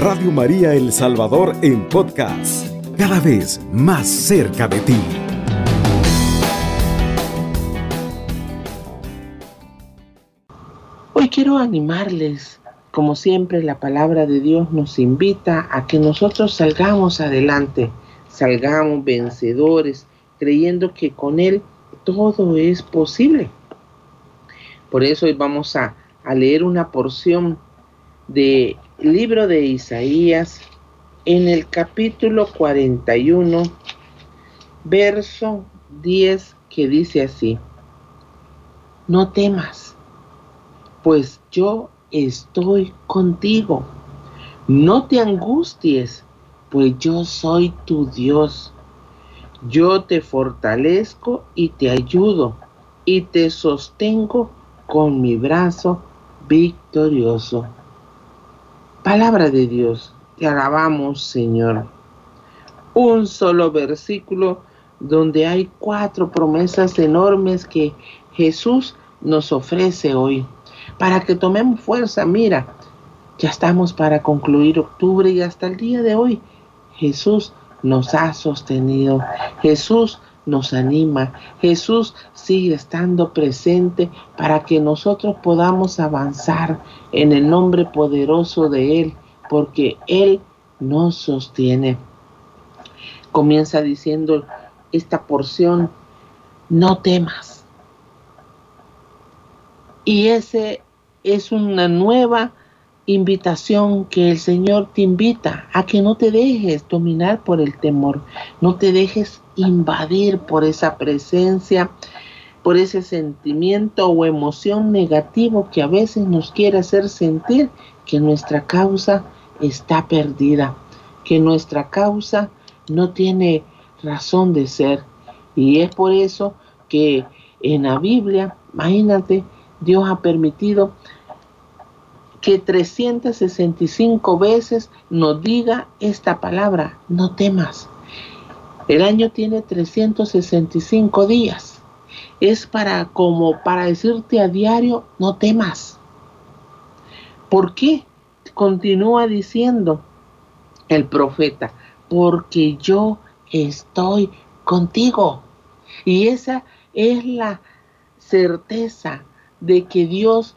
Radio María El Salvador en podcast, cada vez más cerca de ti. Hoy quiero animarles, como siempre la palabra de Dios nos invita a que nosotros salgamos adelante, salgamos vencedores, creyendo que con Él todo es posible. Por eso hoy vamos a, a leer una porción del libro de Isaías en el capítulo 41, verso 10, que dice así, no temas, pues yo estoy contigo. No te angusties, pues yo soy tu Dios. Yo te fortalezco y te ayudo y te sostengo con mi brazo victorioso. Palabra de Dios, te alabamos Señor. Un solo versículo donde hay cuatro promesas enormes que Jesús nos ofrece hoy para que tomemos fuerza. Mira, ya estamos para concluir octubre y hasta el día de hoy Jesús nos ha sostenido. Jesús nos anima. Jesús sigue estando presente para que nosotros podamos avanzar en el nombre poderoso de Él, porque Él nos sostiene. Comienza diciendo esta porción, no temas. Y ese es una nueva invitación que el Señor te invita a que no te dejes dominar por el temor, no te dejes invadir por esa presencia, por ese sentimiento o emoción negativo que a veces nos quiere hacer sentir que nuestra causa está perdida, que nuestra causa no tiene razón de ser. Y es por eso que en la Biblia, imagínate, Dios ha permitido que 365 veces nos diga esta palabra, no temas. El año tiene 365 días. Es para como para decirte a diario, no temas. ¿Por qué? Continúa diciendo el profeta, porque yo estoy contigo. Y esa es la certeza de que Dios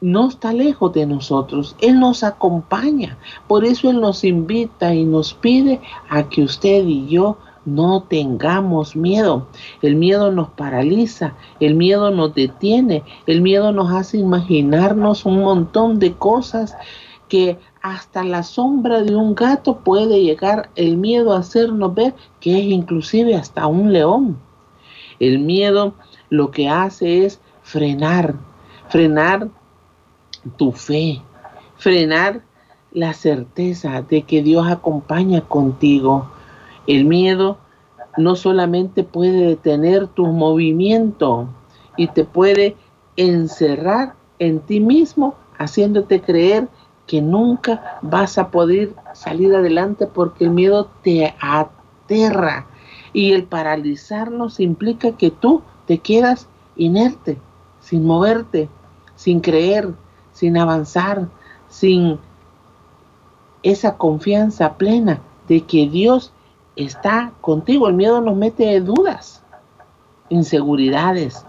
no está lejos de nosotros, Él nos acompaña. Por eso Él nos invita y nos pide a que usted y yo no tengamos miedo. El miedo nos paraliza, el miedo nos detiene, el miedo nos hace imaginarnos un montón de cosas que hasta la sombra de un gato puede llegar el miedo a hacernos ver que es inclusive hasta un león. El miedo lo que hace es frenar, frenar tu fe, frenar la certeza de que Dios acompaña contigo. El miedo no solamente puede detener tu movimiento y te puede encerrar en ti mismo, haciéndote creer que nunca vas a poder salir adelante porque el miedo te aterra. Y el paralizarnos implica que tú te quedas inerte, sin moverte, sin creer, sin avanzar, sin esa confianza plena de que Dios está contigo. El miedo nos mete dudas, inseguridades.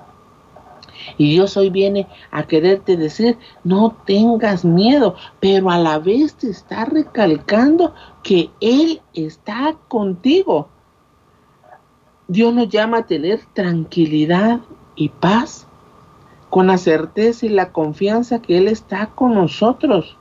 Y Dios hoy viene a quererte decir, no tengas miedo, pero a la vez te está recalcando que Él está contigo. Dios nos llama a tener tranquilidad y paz con la certeza y la confianza que Él está con nosotros.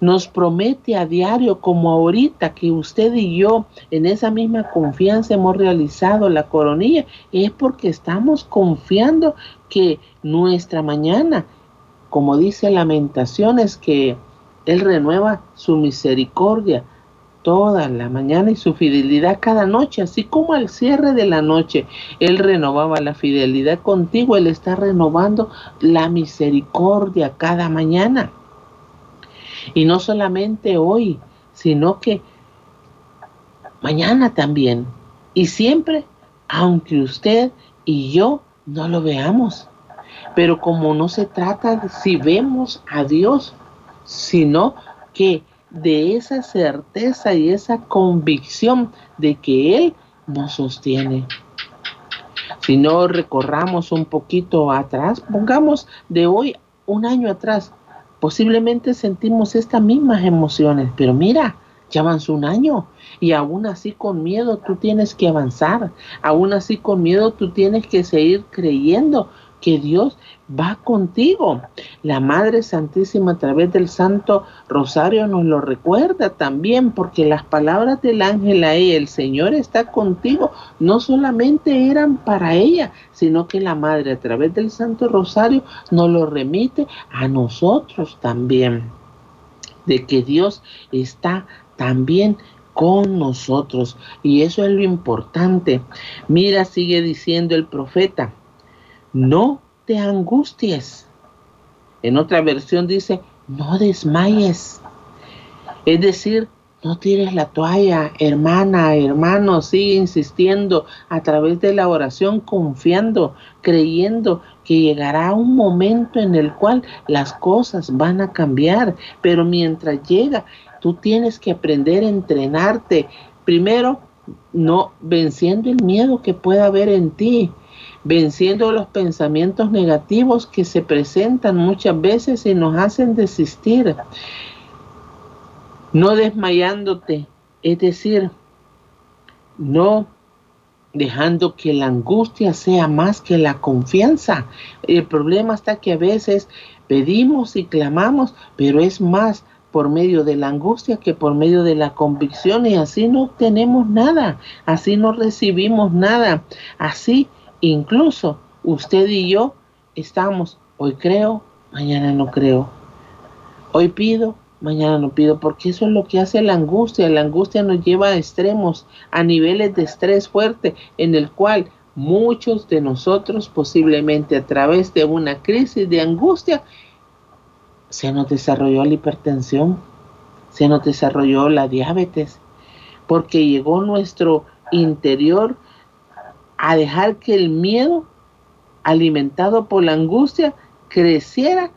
Nos promete a diario, como ahorita que usted y yo en esa misma confianza hemos realizado la coronilla, es porque estamos confiando que nuestra mañana, como dice Lamentaciones, que Él renueva su misericordia toda la mañana y su fidelidad cada noche, así como al cierre de la noche Él renovaba la fidelidad contigo, Él está renovando la misericordia cada mañana. Y no solamente hoy, sino que mañana también. Y siempre, aunque usted y yo no lo veamos. Pero como no se trata de si vemos a Dios, sino que de esa certeza y esa convicción de que Él nos sostiene. Si no recorramos un poquito atrás, pongamos de hoy un año atrás, posiblemente sentimos estas mismas emociones, pero mira, ya avanzó un año y aún así con miedo tú tienes que avanzar, aún así con miedo tú tienes que seguir creyendo que Dios va contigo. La Madre Santísima a través del Santo Rosario nos lo recuerda también porque las palabras del ángel ahí, el Señor está contigo, no solamente eran para ella, sino que la Madre a través del Santo Rosario nos lo remite a nosotros también, de que Dios está también con nosotros. Y eso es lo importante. Mira, sigue diciendo el profeta no te angusties. En otra versión dice, no desmayes. Es decir, no tires la toalla, hermana, hermano, sigue insistiendo a través de la oración, confiando, creyendo que llegará un momento en el cual las cosas van a cambiar. Pero mientras llega, tú tienes que aprender a entrenarte. Primero, no venciendo el miedo que pueda haber en ti venciendo los pensamientos negativos que se presentan muchas veces y nos hacen desistir, no desmayándote, es decir, no dejando que la angustia sea más que la confianza. El problema está que a veces pedimos y clamamos, pero es más por medio de la angustia que por medio de la convicción y así no obtenemos nada, así no recibimos nada, así Incluso usted y yo estamos, hoy creo, mañana no creo. Hoy pido, mañana no pido, porque eso es lo que hace la angustia. La angustia nos lleva a extremos, a niveles de estrés fuerte, en el cual muchos de nosotros posiblemente a través de una crisis de angustia se nos desarrolló la hipertensión, se nos desarrolló la diabetes, porque llegó nuestro interior a dejar que el miedo, alimentado por la angustia, creciera.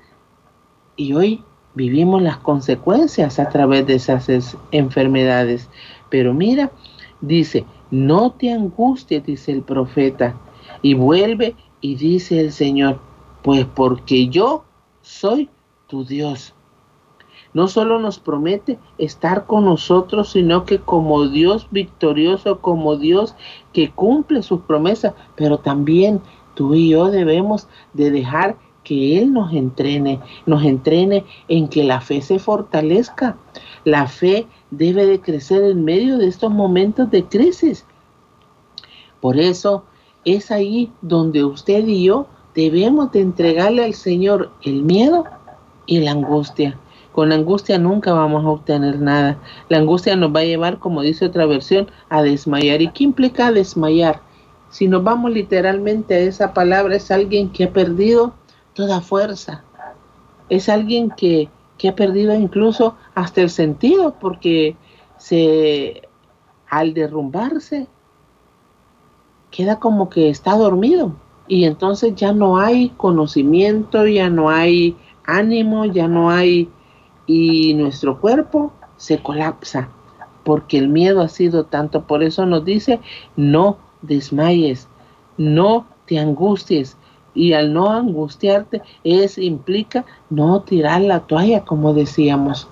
Y hoy vivimos las consecuencias a través de esas enfermedades. Pero mira, dice, no te angusties, dice el profeta, y vuelve y dice el Señor, pues porque yo soy tu Dios no solo nos promete estar con nosotros, sino que como Dios victorioso, como Dios que cumple sus promesas, pero también tú y yo debemos de dejar que Él nos entrene, nos entrene en que la fe se fortalezca. La fe debe de crecer en medio de estos momentos de crisis. Por eso es ahí donde usted y yo debemos de entregarle al Señor el miedo y la angustia. Con angustia nunca vamos a obtener nada. La angustia nos va a llevar, como dice otra versión, a desmayar. ¿Y qué implica desmayar? Si nos vamos literalmente a esa palabra, es alguien que ha perdido toda fuerza. Es alguien que, que ha perdido incluso hasta el sentido, porque se, al derrumbarse queda como que está dormido. Y entonces ya no hay conocimiento, ya no hay ánimo, ya no hay y nuestro cuerpo se colapsa porque el miedo ha sido tanto. Por eso nos dice, no desmayes, no te angusties. Y al no angustiarte es implica no tirar la toalla, como decíamos.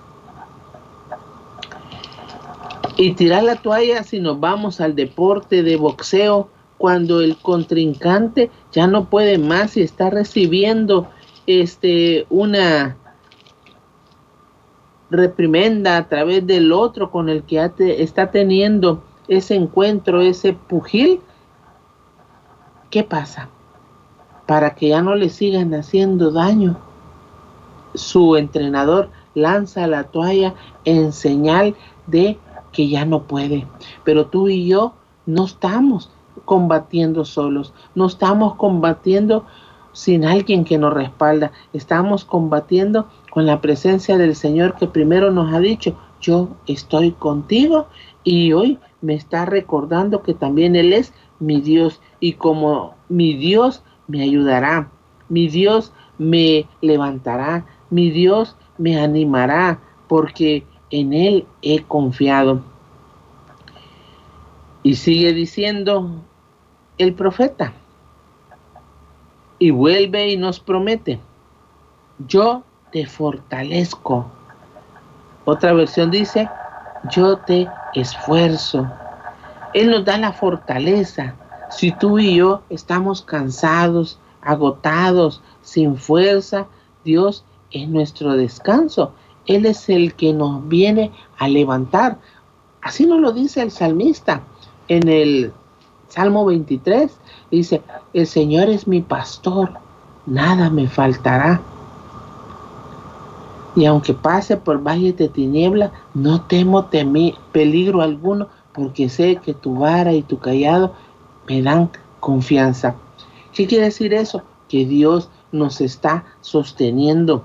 Y tirar la toalla si nos vamos al deporte de boxeo, cuando el contrincante ya no puede más y está recibiendo este una reprimenda a través del otro con el que está teniendo ese encuentro, ese pugil, ¿qué pasa? Para que ya no le sigan haciendo daño, su entrenador lanza la toalla en señal de que ya no puede. Pero tú y yo no estamos combatiendo solos, no estamos combatiendo sin alguien que nos respalda, estamos combatiendo con la presencia del Señor que primero nos ha dicho, yo estoy contigo y hoy me está recordando que también Él es mi Dios y como mi Dios me ayudará, mi Dios me levantará, mi Dios me animará, porque en Él he confiado. Y sigue diciendo el profeta. Y vuelve y nos promete, yo te fortalezco. Otra versión dice, yo te esfuerzo. Él nos da la fortaleza. Si tú y yo estamos cansados, agotados, sin fuerza, Dios es nuestro descanso. Él es el que nos viene a levantar. Así nos lo dice el salmista en el Salmo 23. Dice, el Señor es mi pastor, nada me faltará. Y aunque pase por valles de tiniebla, no temo temí, peligro alguno, porque sé que tu vara y tu callado me dan confianza. ¿Qué quiere decir eso? Que Dios nos está sosteniendo.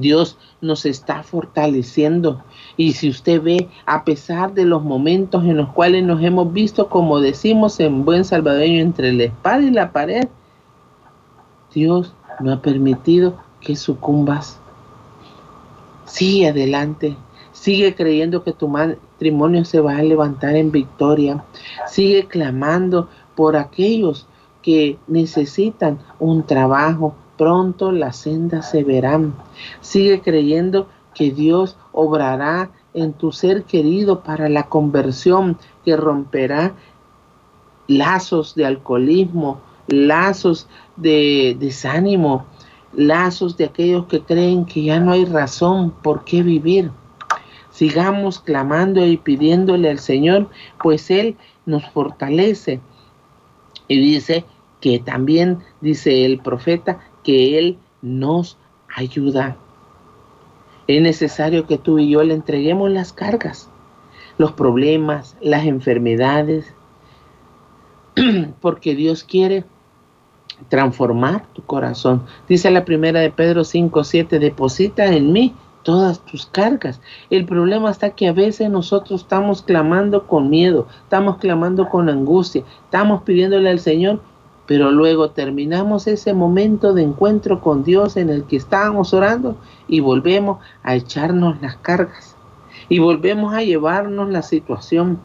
Dios nos está fortaleciendo. Y si usted ve, a pesar de los momentos en los cuales nos hemos visto, como decimos en buen salvadoreño, entre la espada y la pared, Dios no ha permitido que sucumbas. Sigue adelante. Sigue creyendo que tu matrimonio se va a levantar en victoria. Sigue clamando por aquellos que necesitan un trabajo, pronto las sendas se verán. Sigue creyendo que Dios obrará en tu ser querido para la conversión, que romperá lazos de alcoholismo, lazos de desánimo, lazos de aquellos que creen que ya no hay razón por qué vivir. Sigamos clamando y pidiéndole al Señor, pues Él nos fortalece. Y dice que también, dice el profeta, que Él nos ayuda. Es necesario que tú y yo le entreguemos las cargas, los problemas, las enfermedades, porque Dios quiere transformar tu corazón. Dice la primera de Pedro 5, 7, deposita en mí todas tus cargas. El problema está que a veces nosotros estamos clamando con miedo, estamos clamando con angustia, estamos pidiéndole al Señor pero luego terminamos ese momento de encuentro con Dios en el que estábamos orando y volvemos a echarnos las cargas y volvemos a llevarnos la situación.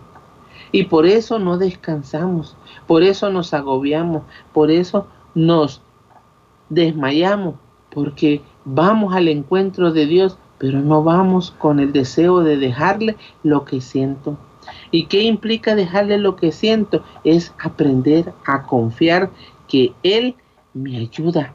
Y por eso no descansamos, por eso nos agobiamos, por eso nos desmayamos, porque vamos al encuentro de Dios, pero no vamos con el deseo de dejarle lo que siento. ¿Y qué implica dejarle lo que siento? Es aprender a confiar que Él me ayuda,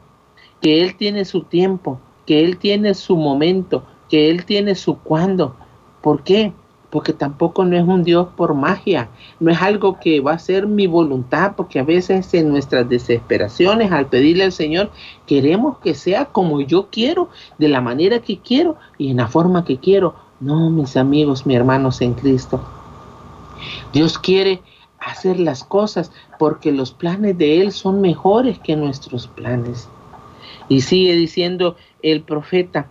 que Él tiene su tiempo, que Él tiene su momento, que Él tiene su cuándo. ¿Por qué? Porque tampoco no es un Dios por magia, no es algo que va a ser mi voluntad, porque a veces en nuestras desesperaciones al pedirle al Señor queremos que sea como yo quiero, de la manera que quiero y en la forma que quiero. No, mis amigos, mis hermanos en Cristo. Dios quiere hacer las cosas porque los planes de Él son mejores que nuestros planes. Y sigue diciendo el profeta,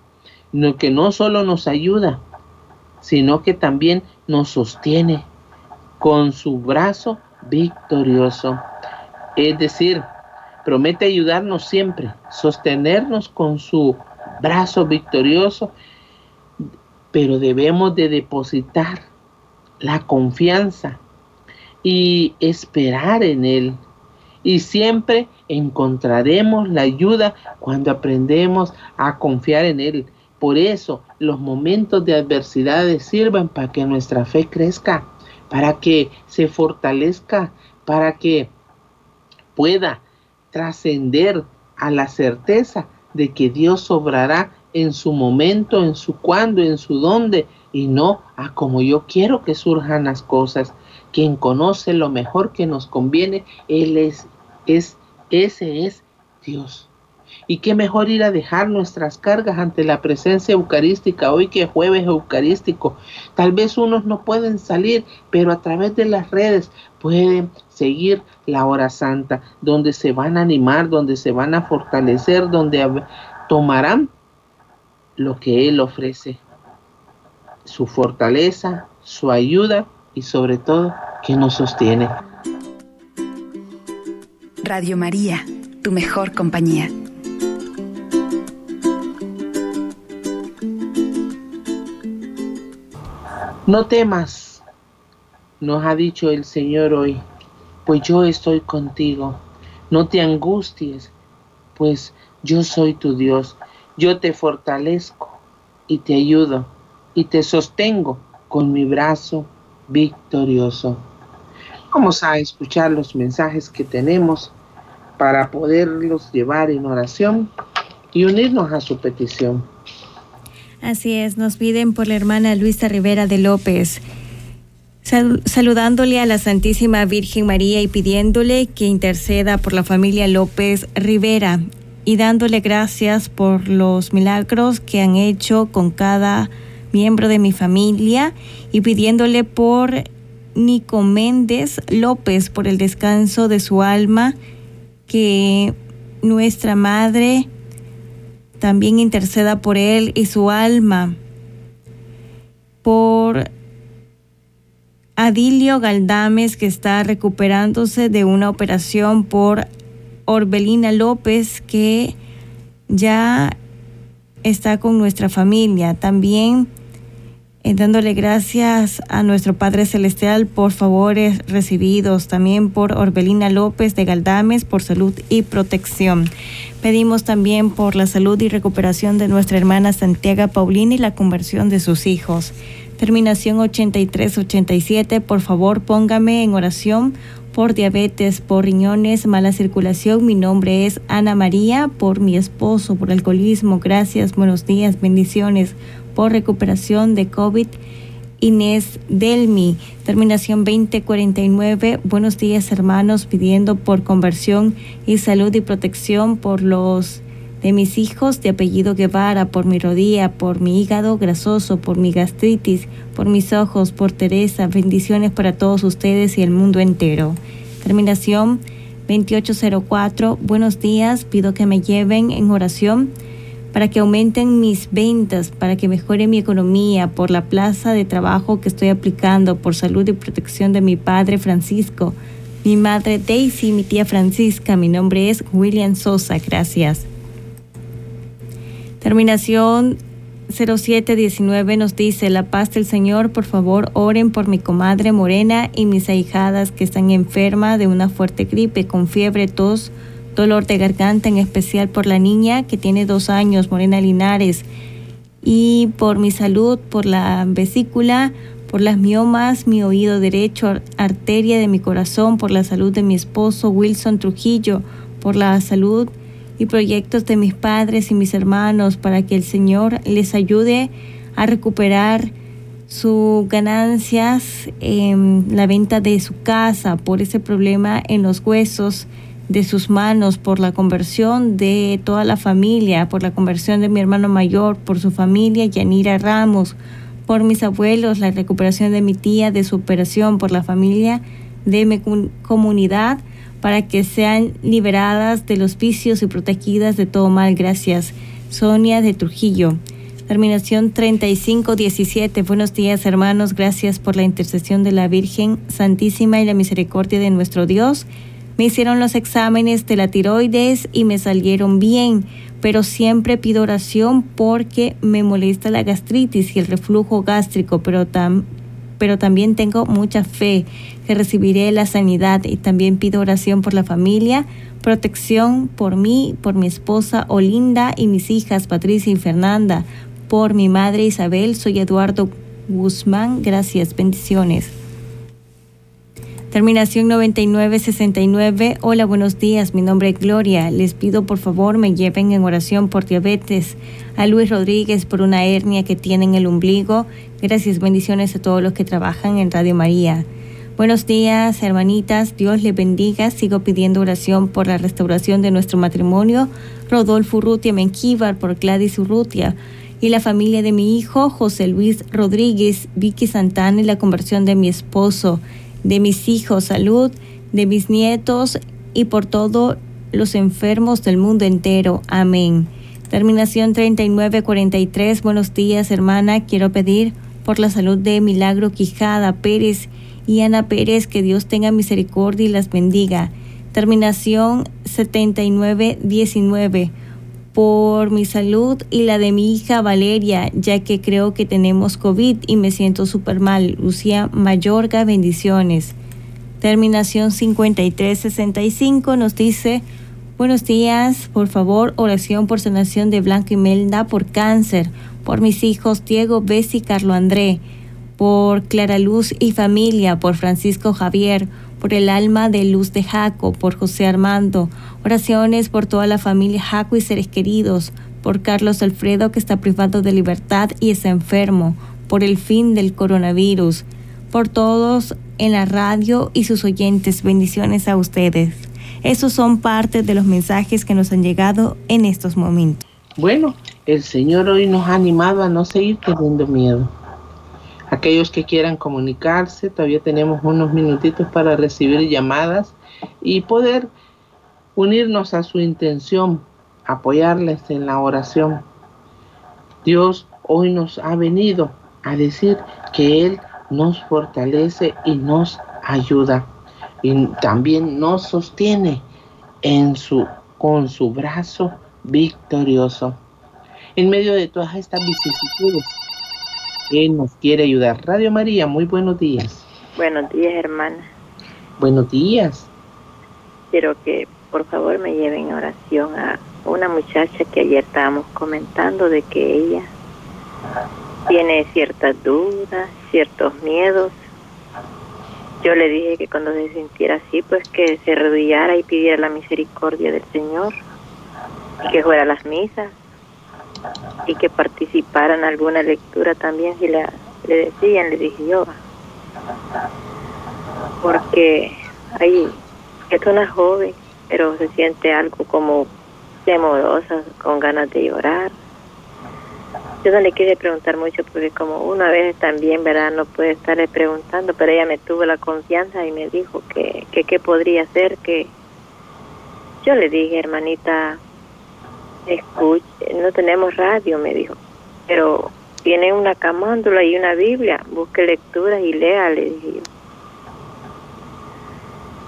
que no solo nos ayuda, sino que también nos sostiene con su brazo victorioso. Es decir, promete ayudarnos siempre, sostenernos con su brazo victorioso, pero debemos de depositar la confianza y esperar en Él. Y siempre encontraremos la ayuda cuando aprendemos a confiar en Él. Por eso los momentos de adversidades sirven para que nuestra fe crezca, para que se fortalezca, para que pueda trascender a la certeza de que Dios obrará en su momento, en su cuándo, en su dónde, y no a como yo quiero que surjan las cosas. Quien conoce lo mejor que nos conviene, Él es, es, ese es Dios. Y qué mejor ir a dejar nuestras cargas ante la presencia eucarística hoy que jueves eucarístico. Tal vez unos no pueden salir, pero a través de las redes pueden seguir la hora santa, donde se van a animar, donde se van a fortalecer, donde tomarán lo que Él ofrece su fortaleza, su ayuda y sobre todo que nos sostiene. Radio María, tu mejor compañía. No temas, nos ha dicho el Señor hoy, pues yo estoy contigo. No te angusties, pues yo soy tu Dios. Yo te fortalezco y te ayudo y te sostengo con mi brazo victorioso. Vamos a escuchar los mensajes que tenemos para poderlos llevar en oración y unirnos a su petición. Así es, nos piden por la hermana Luisa Rivera de López, saludándole a la Santísima Virgen María y pidiéndole que interceda por la familia López Rivera y dándole gracias por los milagros que han hecho con cada miembro de mi familia y pidiéndole por Nico Méndez López por el descanso de su alma, que nuestra Madre también interceda por él y su alma, por Adilio Galdames, que está recuperándose de una operación por Orbelina López, que ya está con nuestra familia. También eh, dándole gracias a nuestro Padre Celestial por favores recibidos, también por Orbelina López de Galdames por salud y protección. Pedimos también por la salud y recuperación de nuestra hermana Santiago Paulina y la conversión de sus hijos. Terminación 8387, por favor póngame en oración por diabetes, por riñones, mala circulación. Mi nombre es Ana María, por mi esposo, por alcoholismo. Gracias, buenos días, bendiciones por recuperación de COVID. Inés Delmi, terminación 2049. Buenos días hermanos, pidiendo por conversión y salud y protección por los de mis hijos de apellido Guevara, por mi rodilla, por mi hígado grasoso, por mi gastritis, por mis ojos, por Teresa. Bendiciones para todos ustedes y el mundo entero. Terminación 2804. Buenos días, pido que me lleven en oración para que aumenten mis ventas, para que mejore mi economía, por la plaza de trabajo que estoy aplicando, por salud y protección de mi padre Francisco, mi madre Daisy, mi tía Francisca. Mi nombre es William Sosa. Gracias. Terminación 0719 nos dice, la paz del Señor, por favor, oren por mi comadre Morena y mis ahijadas que están enfermas de una fuerte gripe, con fiebre, tos, dolor de garganta, en especial por la niña que tiene dos años, Morena Linares, y por mi salud, por la vesícula, por las miomas, mi oído derecho, arteria de mi corazón, por la salud de mi esposo Wilson Trujillo, por la salud y proyectos de mis padres y mis hermanos, para que el Señor les ayude a recuperar sus ganancias en la venta de su casa, por ese problema en los huesos de sus manos, por la conversión de toda la familia, por la conversión de mi hermano mayor, por su familia, Yanira Ramos, por mis abuelos, la recuperación de mi tía, de su operación, por la familia de mi comunidad, para que sean liberadas de los vicios y protegidas de todo mal. Gracias. Sonia de Trujillo. Terminación 3517. Buenos días, hermanos. Gracias por la intercesión de la Virgen Santísima y la misericordia de nuestro Dios. Me hicieron los exámenes de la tiroides y me salieron bien, pero siempre pido oración porque me molesta la gastritis y el reflujo gástrico, pero, pero también tengo mucha fe que recibiré la sanidad y también pido oración por la familia, protección por mí, por mi esposa Olinda y mis hijas Patricia y Fernanda, por mi madre Isabel, soy Eduardo Guzmán, gracias, bendiciones. Terminación 9969. Hola, buenos días. Mi nombre es Gloria. Les pido por favor me lleven en oración por diabetes. A Luis Rodríguez por una hernia que tiene en el ombligo. Gracias, bendiciones a todos los que trabajan en Radio María. Buenos días, hermanitas. Dios les bendiga. Sigo pidiendo oración por la restauración de nuestro matrimonio. Rodolfo Urrutia Menquíbar por Gladys Urrutia y la familia de mi hijo José Luis Rodríguez, Vicky Santana y la conversión de mi esposo de mis hijos, salud de mis nietos y por todos los enfermos del mundo entero. Amén. Terminación 3943. Buenos días, hermana. Quiero pedir por la salud de Milagro Quijada Pérez y Ana Pérez, que Dios tenga misericordia y las bendiga. Terminación 7919. Por mi salud y la de mi hija Valeria, ya que creo que tenemos COVID y me siento súper mal. Lucía Mayorga, bendiciones. Terminación 5365 nos dice, buenos días, por favor, oración por sanación de Blanca Imelda por cáncer, por mis hijos Diego, Bessi, Carlo André, por Clara Luz y familia, por Francisco Javier, por el alma de Luz de Jaco, por José Armando, oraciones por toda la familia Jaco y seres queridos, por Carlos Alfredo que está privado de libertad y está enfermo, por el fin del coronavirus, por todos en la radio y sus oyentes. Bendiciones a ustedes. Esos son parte de los mensajes que nos han llegado en estos momentos. Bueno, el Señor hoy nos ha animado a no seguir teniendo miedo. Aquellos que quieran comunicarse, todavía tenemos unos minutitos para recibir llamadas y poder unirnos a su intención, apoyarles en la oración. Dios hoy nos ha venido a decir que Él nos fortalece y nos ayuda y también nos sostiene en su, con su brazo victorioso. En medio de todas estas vicisitudes, Él nos quiere ayudar. Radio María, muy buenos días. Buenos días, hermana. Buenos días. Quiero que por favor me lleven oración a una muchacha que ayer estábamos comentando de que ella tiene ciertas dudas, ciertos miedos. Yo le dije que cuando se sintiera así, pues que se arrodillara y pidiera la misericordia del Señor, y que fuera a las misas y que participara en alguna lectura también, si le, le decían, le dije yo. Porque ahí es una joven, pero se siente algo como temorosa, con ganas de llorar yo no le quise preguntar mucho porque como una vez también, ¿verdad? No puede estarle preguntando, pero ella me tuvo la confianza y me dijo que qué que podría ser, que yo le dije, hermanita, escuche, no tenemos radio, me dijo, pero tiene una camándula y una Biblia, busque lecturas y lea, le dije.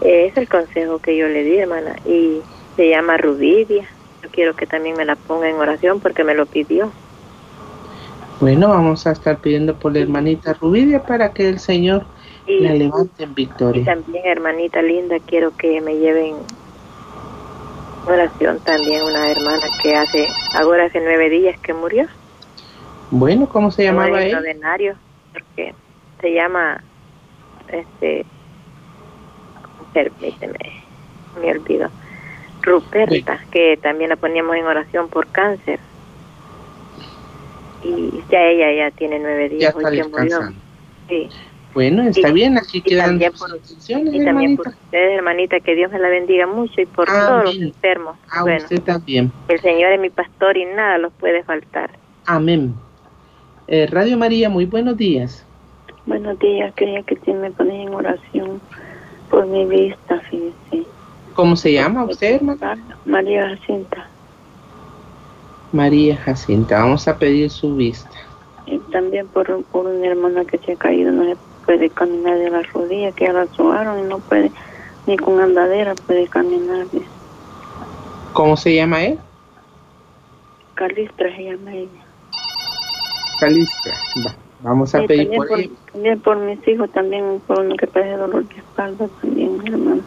Es el consejo que yo le di, hermana, y se llama Rubidia. Yo quiero que también me la ponga en oración porque me lo pidió. Bueno, vamos a estar pidiendo por la hermanita Rubidia para que el Señor la levante en victoria. Y también, hermanita linda, quiero que me lleven oración también una hermana que hace, ahora hace nueve días que murió. Bueno, ¿cómo se llamaba él? porque se llama, este, permíteme, me olvido, Ruperta, que también la poníamos en oración por cáncer y ya ella ya tiene nueve días ya está murió. Sí. Bueno, está bien, aquí quedan también por, Y también por ustedes, hermanita, que Dios me la bendiga mucho y por todos los enfermos. A usted también. El Señor es mi pastor y nada los puede faltar. Amén. Eh, Radio María, muy buenos días. Buenos días, quería que usted me ponía en oración por mi vista, fíjese. ¿Cómo se llama usted, hermana? María Jacinta. María Jacinta. Vamos a pedir su vista. Y también por, por una hermana que se ha caído, no se puede caminar de las rodillas, que la suaron y no puede, ni con andadera puede caminar. ¿Cómo se llama él? Calistra se llama ella. Calistra, Vamos a pedir por, por También por mis hijos, también por uno que padece dolor de espalda, también, hermana.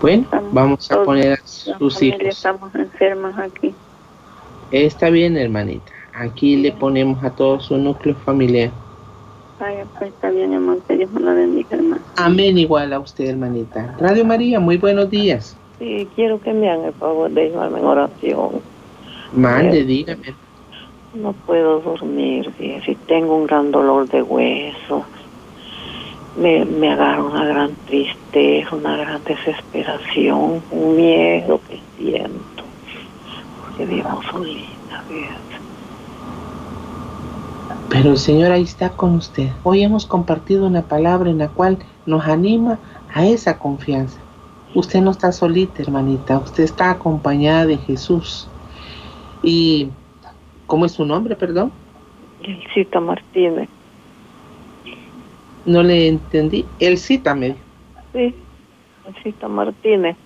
Bueno, vamos a poner a sus hijos. Estamos enfermas aquí. Está bien, hermanita. Aquí le ponemos a todo su núcleo familiar. Vaya, pues está bien, hermano. Que Dios me la bendiga, hermano. Amén, igual a usted, hermanita. Radio María, muy buenos días. Sí, quiero que me hagan el favor de llevarme en oración. Mande, dígame. No puedo dormir, si tengo un gran dolor de hueso. Me, me agarra una gran tristeza, una gran desesperación, un miedo que siento que Pero el Señor ahí está con usted. Hoy hemos compartido una palabra en la cual nos anima a esa confianza. Usted no está solita, hermanita. Usted está acompañada de Jesús. ¿Y cómo es su nombre, perdón? Elcita Martínez. No le entendí. Elcita me Sí, Elcita Martínez.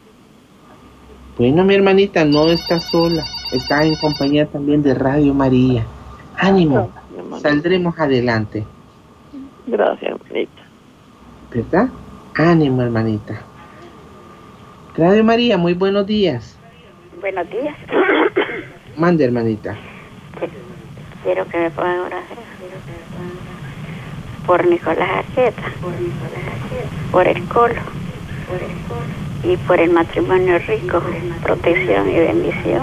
Bueno, mi hermanita, no está sola, está en compañía también de Radio María. Ánimo, saldremos adelante. Gracias, hermanita. ¿Verdad? Ánimo, hermanita. Radio María, muy buenos días. Buenos días. Mande, hermanita. Quiero que me pongan oración por Nicolás Arqueta, por el colo y por el matrimonio rico, protección y bendición.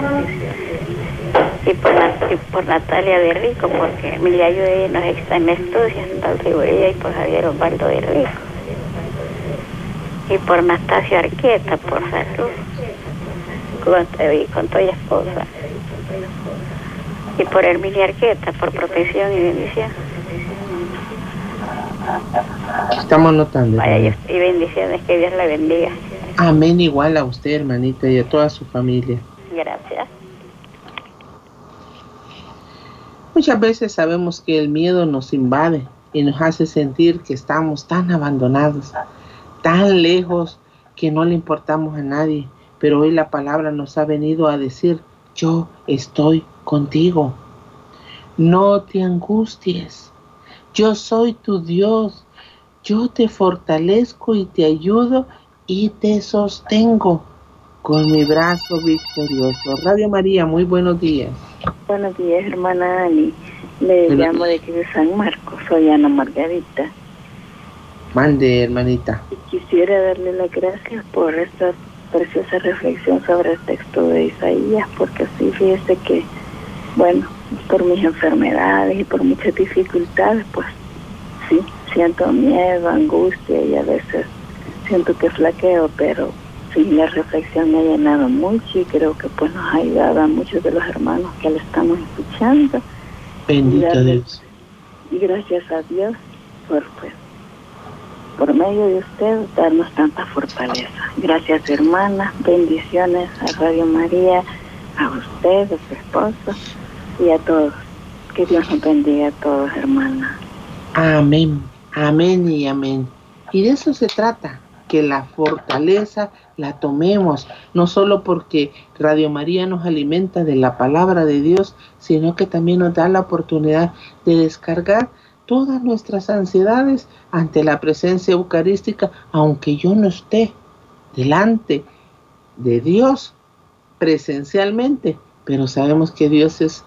Y por, y por Natalia de Rico, porque Emilia Ayude nos está en estudio, y por Javier Osvaldo de Rico. Y por Nastasia Arqueta, por salud, con, y con toda esposa. Y por Emilia Arqueta, por protección y bendición. Estamos notando. Vaya, y bendiciones, que Dios la bendiga. Amén, igual a usted, hermanita, y a toda su familia. Gracias. Muchas veces sabemos que el miedo nos invade y nos hace sentir que estamos tan abandonados, tan lejos que no le importamos a nadie. Pero hoy la palabra nos ha venido a decir, yo estoy contigo. No te angusties. Yo soy tu Dios. Yo te fortalezco y te ayudo y te sostengo con mi brazo victorioso. Radio María, muy buenos días. Buenos días, hermana Ani. Le llamo de aquí de San Marcos. Soy Ana Margarita. Mande, hermanita. Y quisiera darle las gracias por esta preciosa reflexión sobre el texto de Isaías, porque sí, fíjese que, bueno, por mis enfermedades y por muchas dificultades, pues sí, siento miedo, angustia y a veces siento que flaqueo, pero sí, la reflexión me ha llenado mucho y creo que pues nos ha ayudado a muchos de los hermanos que le estamos escuchando. Bendito Dios. Y gracias a Dios por, pues, por medio de usted darnos tanta fortaleza. Gracias hermana, bendiciones a Radio María, a usted, a su esposo y a todos. Que Dios nos bendiga a todos, hermana. Amén, amén y amén. Y de eso se trata, que la fortaleza la tomemos, no solo porque Radio María nos alimenta de la palabra de Dios, sino que también nos da la oportunidad de descargar todas nuestras ansiedades ante la presencia eucarística, aunque yo no esté delante de Dios presencialmente, pero sabemos que Dios es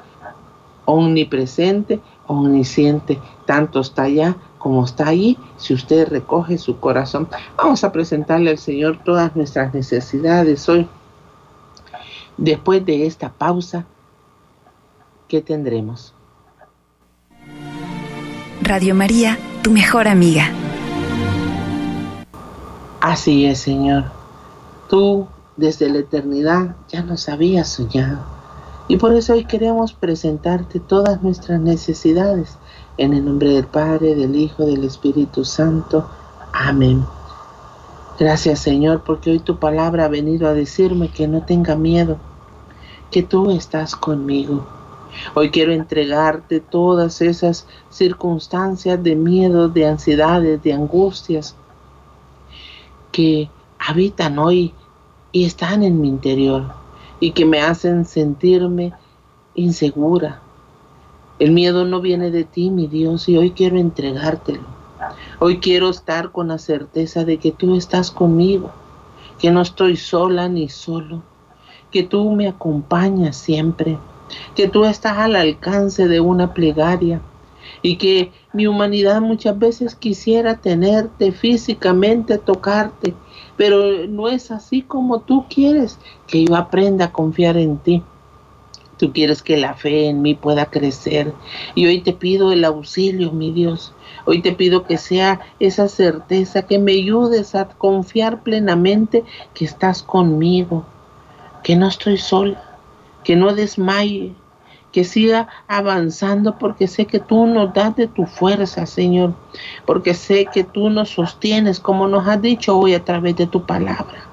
omnipresente, omnisciente, tanto está allá como está ahí, si usted recoge su corazón. Vamos a presentarle al Señor todas nuestras necesidades hoy. Después de esta pausa, ¿qué tendremos? Radio María, tu mejor amiga. Así es, Señor. Tú desde la eternidad ya nos habías soñado. Y por eso hoy queremos presentarte todas nuestras necesidades. En el nombre del Padre, del Hijo, del Espíritu Santo. Amén. Gracias Señor, porque hoy tu palabra ha venido a decirme que no tenga miedo, que tú estás conmigo. Hoy quiero entregarte todas esas circunstancias de miedo, de ansiedades, de angustias que habitan hoy y están en mi interior y que me hacen sentirme insegura. El miedo no viene de ti, mi Dios, y hoy quiero entregártelo. Hoy quiero estar con la certeza de que tú estás conmigo, que no estoy sola ni solo, que tú me acompañas siempre, que tú estás al alcance de una plegaria y que mi humanidad muchas veces quisiera tenerte físicamente, tocarte, pero no es así como tú quieres que yo aprenda a confiar en ti. Tú quieres que la fe en mí pueda crecer. Y hoy te pido el auxilio, mi Dios. Hoy te pido que sea esa certeza, que me ayudes a confiar plenamente que estás conmigo, que no estoy sola, que no desmaye, que siga avanzando porque sé que tú nos das de tu fuerza, Señor, porque sé que tú nos sostienes como nos has dicho hoy a través de tu palabra.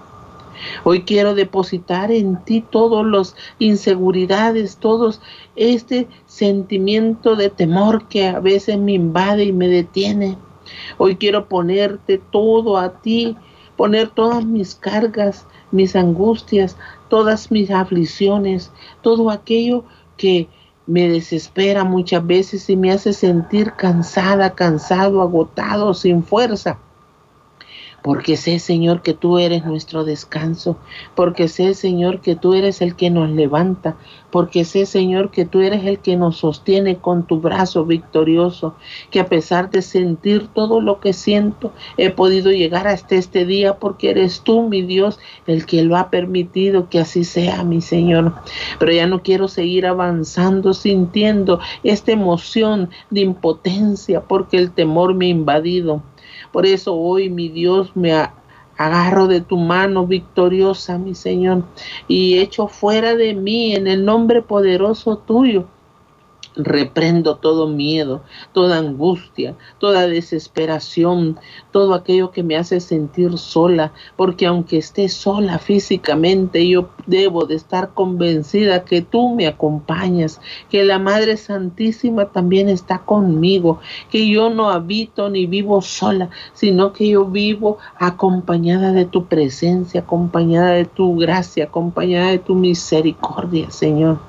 Hoy quiero depositar en ti todas las inseguridades, todos este sentimiento de temor que a veces me invade y me detiene. Hoy quiero ponerte todo a ti poner todas mis cargas, mis angustias, todas mis aflicciones, todo aquello que me desespera muchas veces y me hace sentir cansada, cansado, agotado, sin fuerza porque sé, Señor, que tú eres nuestro descanso, porque sé, Señor, que tú eres el que nos levanta, porque sé, Señor, que tú eres el que nos sostiene con tu brazo victorioso, que a pesar de sentir todo lo que siento, he podido llegar hasta este día porque eres tú, mi Dios, el que lo ha permitido que así sea, mi Señor. Pero ya no quiero seguir avanzando sintiendo esta emoción de impotencia porque el temor me ha invadido. Por eso hoy, mi Dios, me agarro de tu mano victoriosa, mi Señor, y echo fuera de mí en el nombre poderoso tuyo Reprendo todo miedo, toda angustia, toda desesperación, todo aquello que me hace sentir sola, porque aunque esté sola físicamente, yo debo de estar convencida que tú me acompañas, que la Madre Santísima también está conmigo, que yo no habito ni vivo sola, sino que yo vivo acompañada de tu presencia, acompañada de tu gracia, acompañada de tu misericordia, Señor.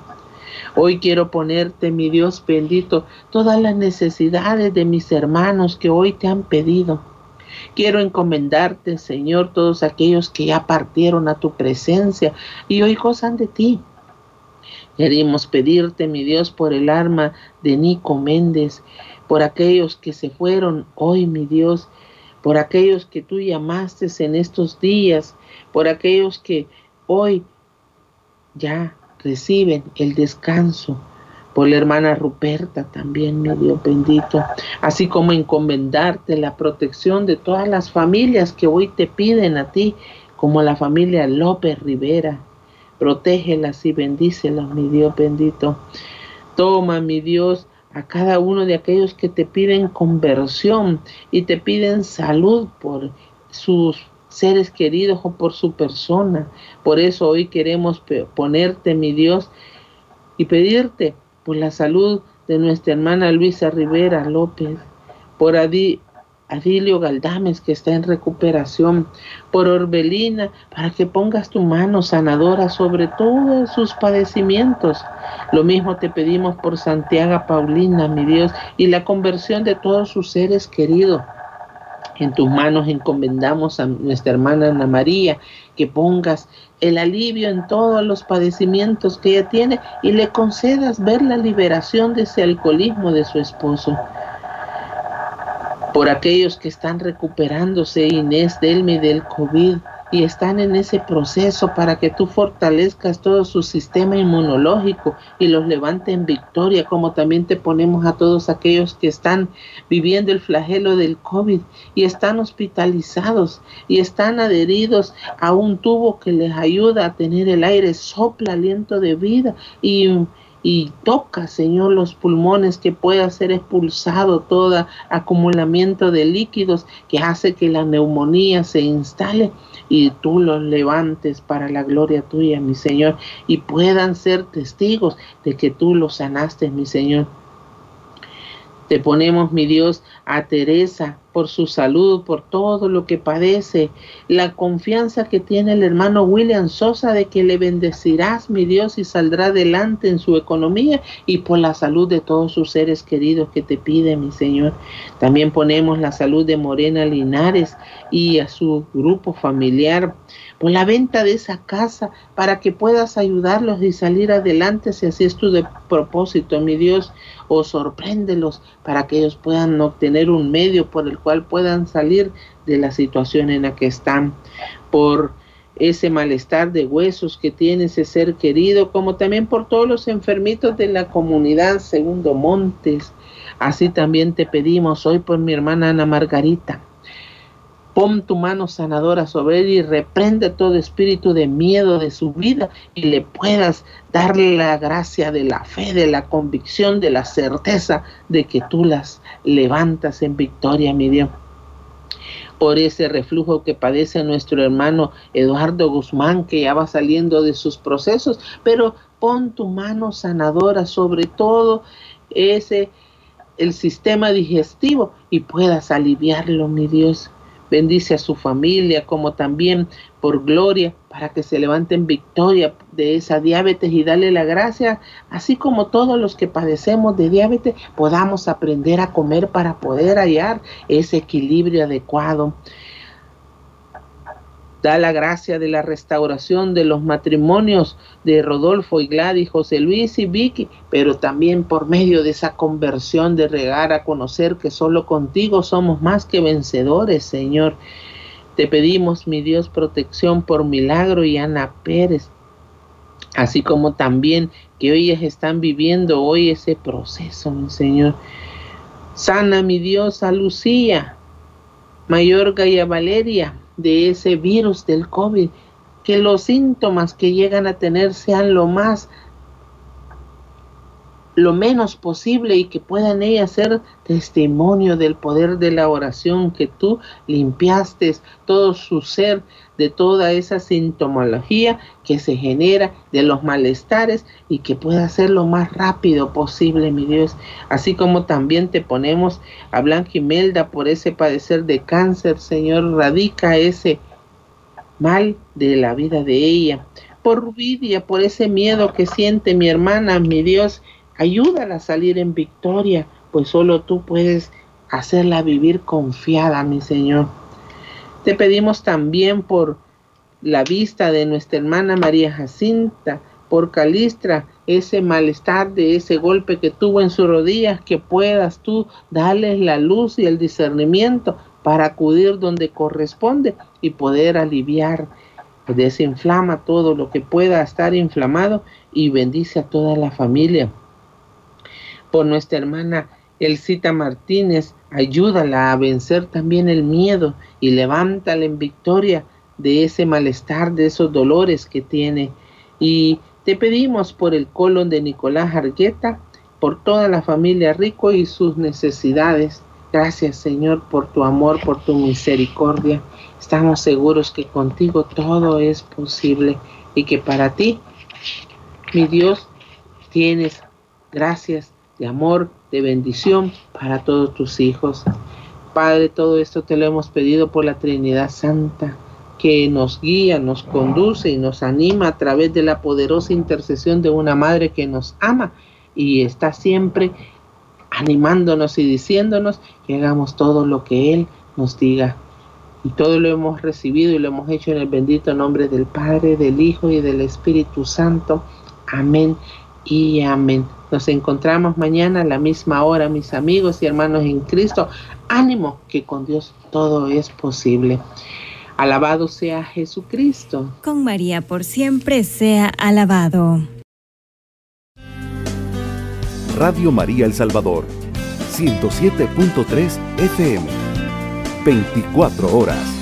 Hoy quiero ponerte, mi Dios bendito, todas las necesidades de mis hermanos que hoy te han pedido. Quiero encomendarte, Señor, todos aquellos que ya partieron a tu presencia y hoy gozan de ti. Queremos pedirte, mi Dios, por el alma de Nico Méndez, por aquellos que se fueron hoy, mi Dios, por aquellos que tú llamaste en estos días, por aquellos que hoy ya reciben el descanso. Por la hermana Ruperta también, mi Dios bendito, así como encomendarte la protección de todas las familias que hoy te piden a ti, como la familia López Rivera. Protégelas y bendícelas, mi Dios bendito. Toma, mi Dios, a cada uno de aquellos que te piden conversión y te piden salud por sus seres queridos o por su persona. Por eso hoy queremos ponerte, mi Dios, y pedirte por la salud de nuestra hermana Luisa Rivera López, por Adilio Galdames que está en recuperación, por Orbelina, para que pongas tu mano sanadora sobre todos sus padecimientos. Lo mismo te pedimos por Santiago Paulina, mi Dios, y la conversión de todos sus seres queridos. En tus manos encomendamos a nuestra hermana Ana María, que pongas el alivio en todos los padecimientos que ella tiene y le concedas ver la liberación de ese alcoholismo de su esposo. Por aquellos que están recuperándose, Inés, del del COVID, y están en ese proceso para que tú fortalezcas todo su sistema inmunológico y los levante en victoria, como también te ponemos a todos aquellos que están viviendo el flagelo del COVID y están hospitalizados y están adheridos a un tubo que les ayuda a tener el aire, sopla aliento de vida y y toca, Señor, los pulmones, que pueda ser expulsado todo acumulamiento de líquidos que hace que la neumonía se instale y tú los levantes para la gloria tuya, mi Señor, y puedan ser testigos de que tú los sanaste, mi Señor. Te ponemos, mi Dios, a Teresa por su salud, por todo lo que padece, la confianza que tiene el hermano William Sosa de que le bendecirás, mi Dios, y saldrá adelante en su economía y por la salud de todos sus seres queridos que te pide, mi Señor. También ponemos la salud de Morena Linares y a su grupo familiar por la venta de esa casa para que puedas ayudarlos y salir adelante si así es tu de propósito, mi Dios, o sorpréndelos para que ellos puedan obtener un medio por el cual puedan salir de la situación en la que están, por ese malestar de huesos que tiene ese ser querido, como también por todos los enfermitos de la comunidad Segundo Montes. Así también te pedimos hoy por mi hermana Ana Margarita Pon tu mano sanadora sobre él y reprende todo espíritu de miedo de su vida y le puedas darle la gracia de la fe, de la convicción, de la certeza de que tú las levantas en victoria, mi Dios. Por ese reflujo que padece nuestro hermano Eduardo Guzmán, que ya va saliendo de sus procesos, pero pon tu mano sanadora sobre todo ese el sistema digestivo y puedas aliviarlo, mi Dios bendice a su familia, como también por gloria, para que se levanten victoria de esa diabetes y dale la gracia, así como todos los que padecemos de diabetes podamos aprender a comer para poder hallar ese equilibrio adecuado. Da la gracia de la restauración de los matrimonios de Rodolfo y Gladys, José Luis y Vicky, pero también por medio de esa conversión de regar a conocer que solo contigo somos más que vencedores, Señor. Te pedimos, mi Dios, protección por milagro y Ana Pérez, así como también que ellas están viviendo hoy ese proceso, mi Señor. Sana, mi Dios, a Lucía, Mayorga y a Valeria, de ese virus del COVID, que los síntomas que llegan a tener sean lo más lo menos posible y que puedan ellas ser testimonio del poder de la oración, que tú limpiaste todo su ser de toda esa sintomología que se genera de los malestares y que pueda ser lo más rápido posible, mi Dios. Así como también te ponemos a Blanca Imelda por ese padecer de cáncer, Señor, radica ese mal de la vida de ella. Por Rubidia, por ese miedo que siente mi hermana, mi Dios, ayúdala a salir en victoria, pues solo tú puedes hacerla vivir confiada, mi Señor. Te pedimos también por la vista de nuestra hermana María Jacinta, por Calistra, ese malestar de ese golpe que tuvo en sus rodillas, que puedas tú darles la luz y el discernimiento para acudir donde corresponde y poder aliviar, desinflama todo lo que pueda estar inflamado y bendice a toda la familia por nuestra hermana Elcita Martínez, ayúdala a vencer también el miedo y levántala en victoria de ese malestar, de esos dolores que tiene. Y te pedimos por el colon de Nicolás Argueta, por toda la familia Rico y sus necesidades. Gracias Señor por tu amor, por tu misericordia. Estamos seguros que contigo todo es posible y que para ti, mi Dios, tienes gracias de amor, de bendición para todos tus hijos. Padre, todo esto te lo hemos pedido por la Trinidad Santa, que nos guía, nos conduce y nos anima a través de la poderosa intercesión de una madre que nos ama y está siempre animándonos y diciéndonos que hagamos todo lo que Él nos diga. Y todo lo hemos recibido y lo hemos hecho en el bendito nombre del Padre, del Hijo y del Espíritu Santo. Amén y amén. Nos encontramos mañana a la misma hora, mis amigos y hermanos en Cristo. Ánimo, que con Dios todo es posible. Alabado sea Jesucristo. Con María por siempre sea alabado. Radio María El Salvador, 107.3 FM, 24 horas.